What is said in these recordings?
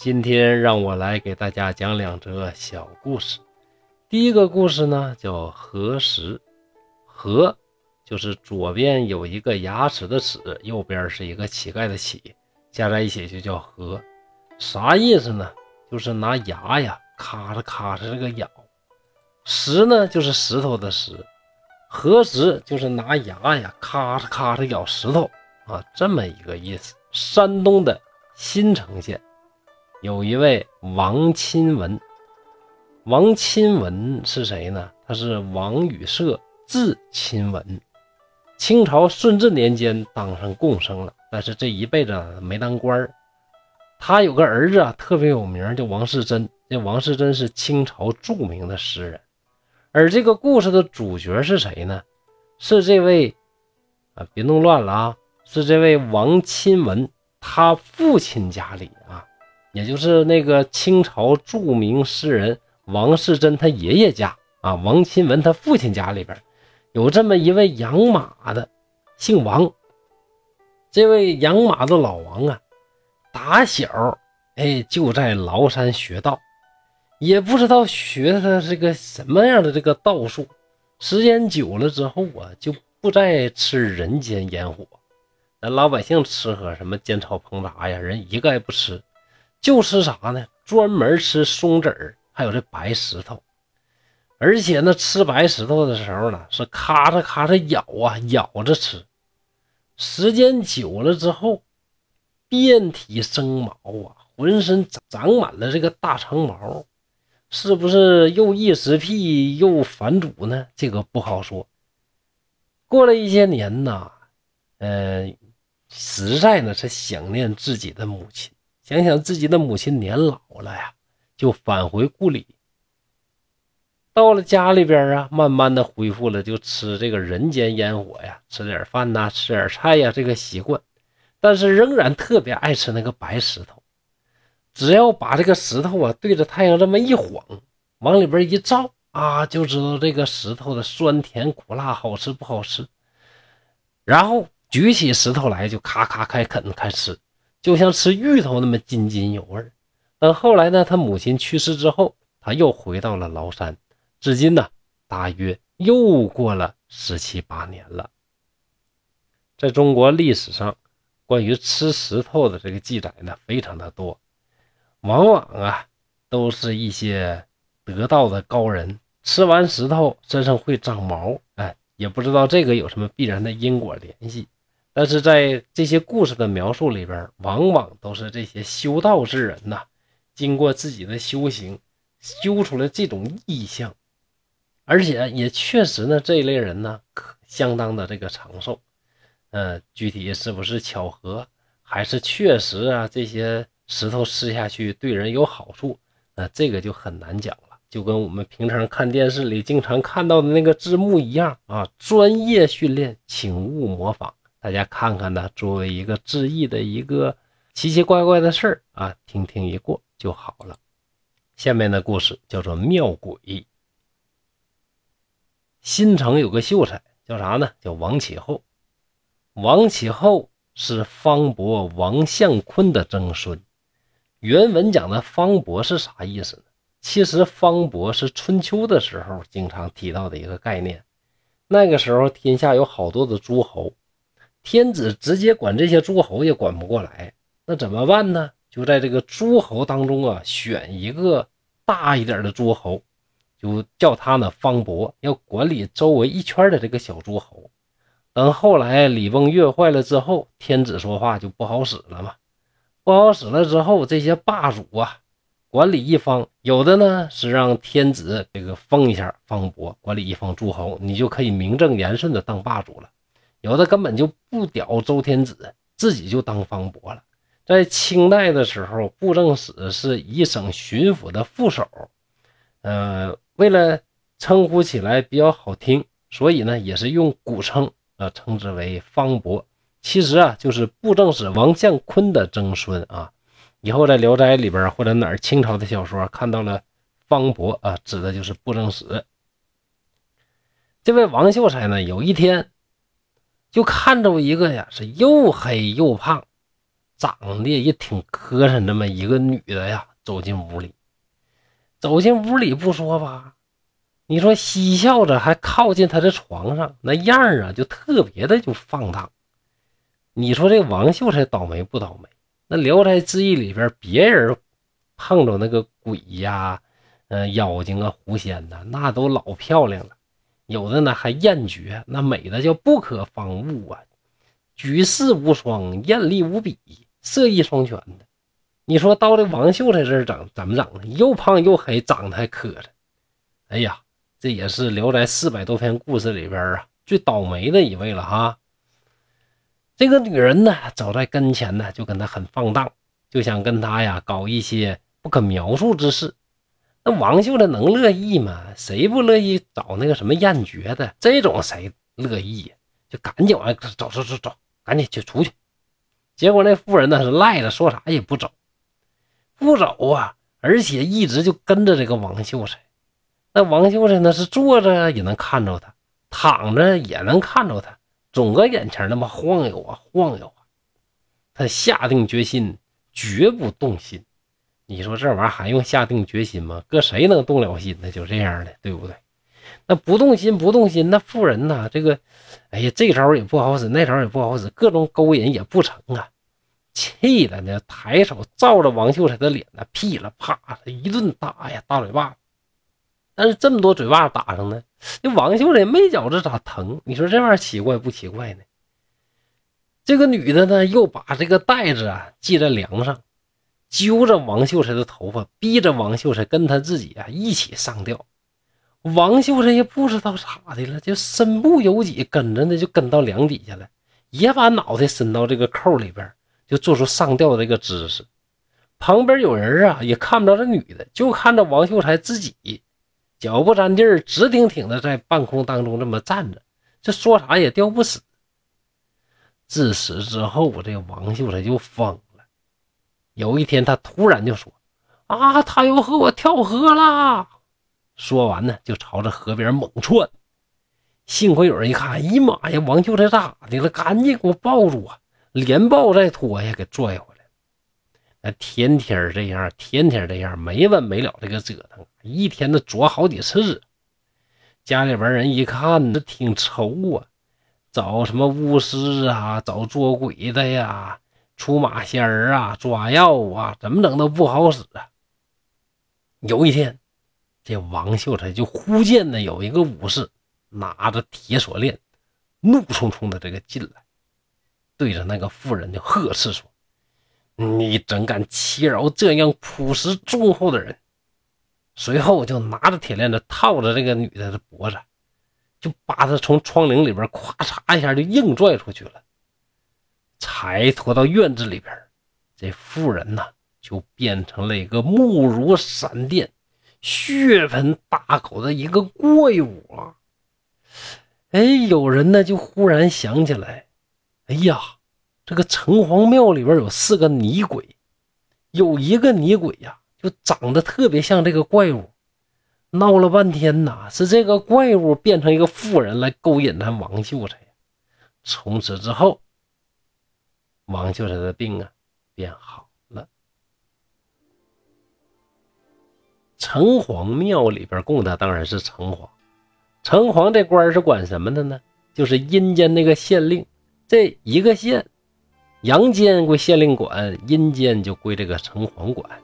今天让我来给大家讲两则小故事。第一个故事呢叫核实，核就是左边有一个牙齿的齿，右边是一个乞丐的乞，加在一起就叫核。啥意思呢？就是拿牙呀咔嚓咔嚓这个咬。石呢就是石头的石，核实就是拿牙呀咔嚓咔嚓咬石头啊，这么一个意思。山东的新城县有一位王钦文，王钦文是谁呢？他是王宇社，字钦文。清朝顺治年间当上贡生了，但是这一辈子没当官他有个儿子啊，特别有名，叫王世贞。这王世贞是清朝著名的诗人，而这个故事的主角是谁呢？是这位啊，别弄乱了啊。是这位王钦文，他父亲家里啊，也就是那个清朝著名诗人王世贞他爷爷家啊，王钦文他父亲家里边有这么一位养马的，姓王。这位养马的老王啊，打小哎就在崂山学道，也不知道学的是个什么样的这个道术，时间久了之后啊，就不再吃人间烟火。咱老百姓吃喝什么煎炒烹炸呀，人一个也不吃，就吃啥呢？专门吃松子儿，还有这白石头。而且呢，吃白石头的时候呢，是咔嚓咔嚓咬啊，咬着吃。时间久了之后，遍体生毛啊，浑身长长满了这个大长毛，是不是又异食癖又反祖呢？这个不好说。过了一些年呐，嗯。实在呢是想念自己的母亲，想想自己的母亲年老了呀，就返回故里。到了家里边啊，慢慢的恢复了就吃这个人间烟火呀，吃点饭呐，吃点菜呀这个习惯，但是仍然特别爱吃那个白石头。只要把这个石头啊对着太阳这么一晃，往里边一照啊，就知道这个石头的酸甜苦辣好吃不好吃。然后。举起石头来就咔咔开啃开吃，就像吃芋头那么津津有味。等后来呢，他母亲去世之后，他又回到了崂山，至今呢，大约又过了十七八年了。在中国历史上，关于吃石头的这个记载呢，非常的多，往往啊，都是一些得道的高人吃完石头身上会长毛，哎，也不知道这个有什么必然的因果联系。但是在这些故事的描述里边，往往都是这些修道之人呐，经过自己的修行，修出了这种意象，而且也确实呢，这一类人呢，可相当的这个长寿。呃，具体是不是巧合，还是确实啊？这些石头吃下去对人有好处，那这个就很难讲了。就跟我们平常看电视里经常看到的那个字幕一样啊，专业训练，请勿模仿。大家看看呢，作为一个致意的一个奇奇怪怪的事儿啊，听听一过就好了。下面的故事叫做庙鬼。新城有个秀才叫啥呢？叫王启厚。王启厚是方伯王相坤的曾孙。原文讲的方伯是啥意思呢？其实方伯是春秋的时候经常提到的一个概念。那个时候天下有好多的诸侯。天子直接管这些诸侯也管不过来，那怎么办呢？就在这个诸侯当中啊，选一个大一点的诸侯，就叫他呢方伯，要管理周围一圈的这个小诸侯。等后来礼崩乐坏了之后，天子说话就不好使了嘛。不好使了之后，这些霸主啊，管理一方，有的呢是让天子这个封一下方伯管理一方诸侯，你就可以名正言顺的当霸主了。有的根本就不屌周天子，自己就当方伯了。在清代的时候，布政使是一省巡抚的副手，呃，为了称呼起来比较好听，所以呢也是用古称，呃，称之为方伯。其实啊，就是布政使王相坤的曾孙啊。以后在《聊斋》里边或者哪清朝的小说看到了方伯啊，指的就是布政使。这位王秀才呢，有一天。就看着一个呀，是又黑又胖，长得也挺磕碜，这么一个女的呀，走进屋里。走进屋里不说吧，你说嬉笑着还靠近他的床上，那样啊，就特别的就放荡。你说这王秀才倒霉不倒霉？那《聊斋志异》里边，别人碰着那个鬼呀、嗯妖精啊、狐仙呐，那都老漂亮了，有的呢还艳绝，那美的叫不可方物啊，举世无双，艳丽无比，色艺双全的。你说到这王秀才这儿整怎么整呢？又胖又黑，长得还磕碜。哎呀，这也是《聊斋》四百多篇故事里边啊最倒霉的一位了哈。这个女人呢，走在跟前呢，就跟他很放荡，就想跟他呀搞一些不可描述之事。那王秀才能乐意吗？谁不乐意找那个什么艳绝的？这种谁乐意？就赶紧往走走走走，赶紧就出去。结果那妇人呢是赖着，说啥也不走，不走啊，而且一直就跟着这个王秀才。那王秀才呢是坐着也能看着他，躺着也能看着他。总搁眼前那么晃悠啊晃悠啊，他下定决心绝不动心。你说这玩意儿还用下定决心吗？搁谁能动了心呢？就这样的，对不对？那不动心不动心，那妇人呐，这个，哎呀，这招也不好使，那招也不好使，各种勾引也不成啊！气的呢，抬手照着王秀才的脸呢，噼里啪啦一顿打呀，大嘴巴。但是这么多嘴巴打上呢，这王秀才没觉着咋疼？你说这玩意儿奇怪不奇怪呢？这个女的呢，又把这个袋子啊系在梁上，揪着王秀才的头发，逼着王秀才跟他自己啊一起上吊。王秀才也不知道咋的了，就身不由己跟着呢，就跟到梁底下了，也把脑袋伸到这个扣里边，就做出上吊这个姿势。旁边有人啊，也看不着这女的，就看着王秀才自己。脚不沾地儿，直挺挺的在半空当中这么站着，这说啥也吊不死。自此之后，这王秀才就疯了。有一天，他突然就说：“啊，他要和我跳河啦！”说完呢，就朝着河边猛窜。幸亏有人一看，哎呀妈呀，王秀才咋的了？赶紧给我抱住啊！连抱带拖呀，给拽回来。那天天这样，天天这样，没完没了这个折腾，一天都啄好几次。家里边人一看，这挺愁啊，找什么巫师啊，找捉鬼的呀，出马仙儿啊，抓药啊，怎么整都不好使啊。有一天，这王秀才就忽见呢，有一个武士拿着铁锁链，怒冲冲的这个进来，对着那个妇人就呵斥说。你怎敢欺扰这样朴实忠厚的人？随后就拿着铁链子套着这个女的的脖子，就把她从窗棂里边咵嚓一下就硬拽出去了。才拖到院子里边，这妇人呐就变成了一个目如闪电、血盆大口的一个怪物啊！哎，有人呢就忽然想起来，哎呀！这个城隍庙里边有四个女鬼，有一个女鬼呀，就长得特别像这个怪物。闹了半天呐，是这个怪物变成一个妇人来勾引咱王秀才。从此之后，王秀才的病啊变好了。城隍庙里边供的当然是城隍，城隍这官是管什么的呢？就是阴间那个县令，这一个县。阳间归县令管，阴间就归这个城隍管。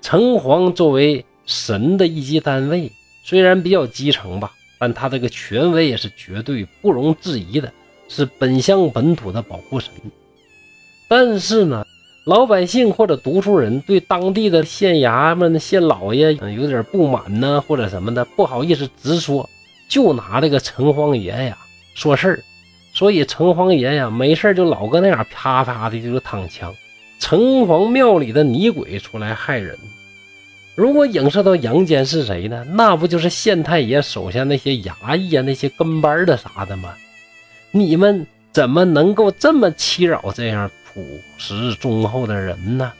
城隍作为神的一级单位，虽然比较基层吧，但他这个权威也是绝对不容置疑的，是本乡本土的保护神。但是呢，老百姓或者读书人对当地的县衙门、县老爷有点不满呢，或者什么的，不好意思直说，就拿这个城隍爷呀说事儿。所以城隍爷呀，没事就老搁那样啪啪的就躺枪。城隍庙里的女鬼出来害人，如果影射到阳间是谁呢？那不就是县太爷手下那些衙役啊、那些跟班的啥的吗？你们怎么能够这么欺扰这样朴实忠厚的人呢？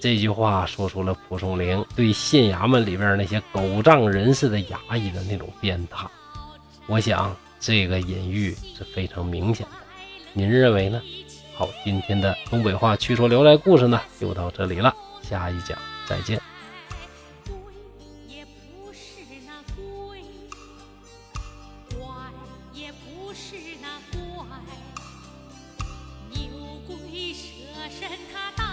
这句话说出了蒲松龄对县衙门里边那些狗仗人势的衙役的那种鞭挞。我想这个隐喻是非常明显的，您认为呢？好，今天的东北话趣说留来故事呢，就到这里了，下一讲再见。是那怪。大山它